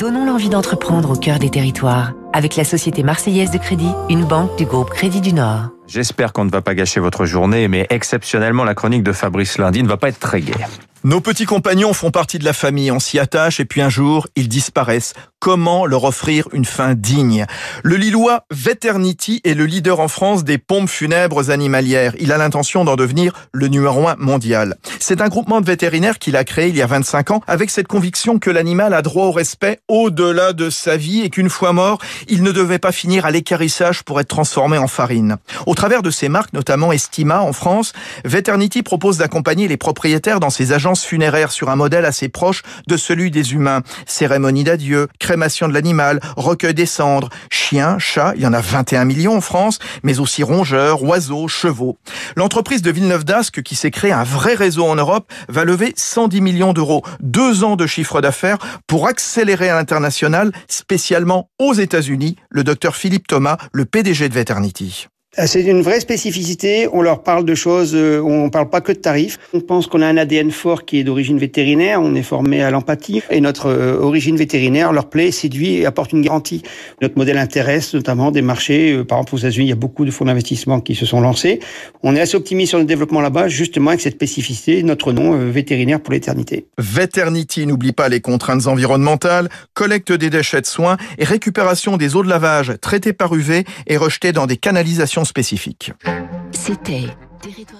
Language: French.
Donnons l'envie d'entreprendre au cœur des territoires. Avec la Société Marseillaise de Crédit, une banque du groupe Crédit du Nord. J'espère qu'on ne va pas gâcher votre journée, mais exceptionnellement, la chronique de Fabrice Lundi ne va pas être très gaie. Nos petits compagnons font partie de la famille, on s'y attache et puis un jour, ils disparaissent. Comment leur offrir une fin digne? Le Lillois Veternity est le leader en France des pompes funèbres animalières. Il a l'intention d'en devenir le numéro un mondial. C'est un groupement de vétérinaires qu'il a créé il y a 25 ans avec cette conviction que l'animal a droit au respect au-delà de sa vie et qu'une fois mort, il ne devait pas finir à l'écarissage pour être transformé en farine. Au travers de ses marques, notamment Estima en France, Veternity propose d'accompagner les propriétaires dans ses agences funéraire sur un modèle assez proche de celui des humains. Cérémonie d'adieu, crémation de l'animal, recueil des cendres, chiens, chats, il y en a 21 millions en France, mais aussi rongeurs, oiseaux, chevaux. L'entreprise de Villeneuve d'Ascq, qui s'est créé un vrai réseau en Europe, va lever 110 millions d'euros, deux ans de chiffre d'affaires pour accélérer à l'international, spécialement aux États-Unis, le docteur Philippe Thomas, le PDG de Veternity. Ah, c'est une vraie spécificité. On leur parle de choses, euh, on ne parle pas que de tarifs. On pense qu'on a un ADN fort qui est d'origine vétérinaire. On est formé à l'empathie et notre euh, origine vétérinaire leur plaît, séduit et apporte une garantie. Notre modèle intéresse notamment des marchés. Euh, par exemple, aux États-Unis, il y a beaucoup de fonds d'investissement qui se sont lancés. On est assez optimiste sur le développement là-bas, justement avec cette spécificité, notre nom vétérinaire pour l'éternité. Veternity n'oublie pas les contraintes environnementales, collecte des déchets de soins et récupération des eaux de lavage traitées par UV et rejetées dans des canalisations spécifiques. C'était Territoire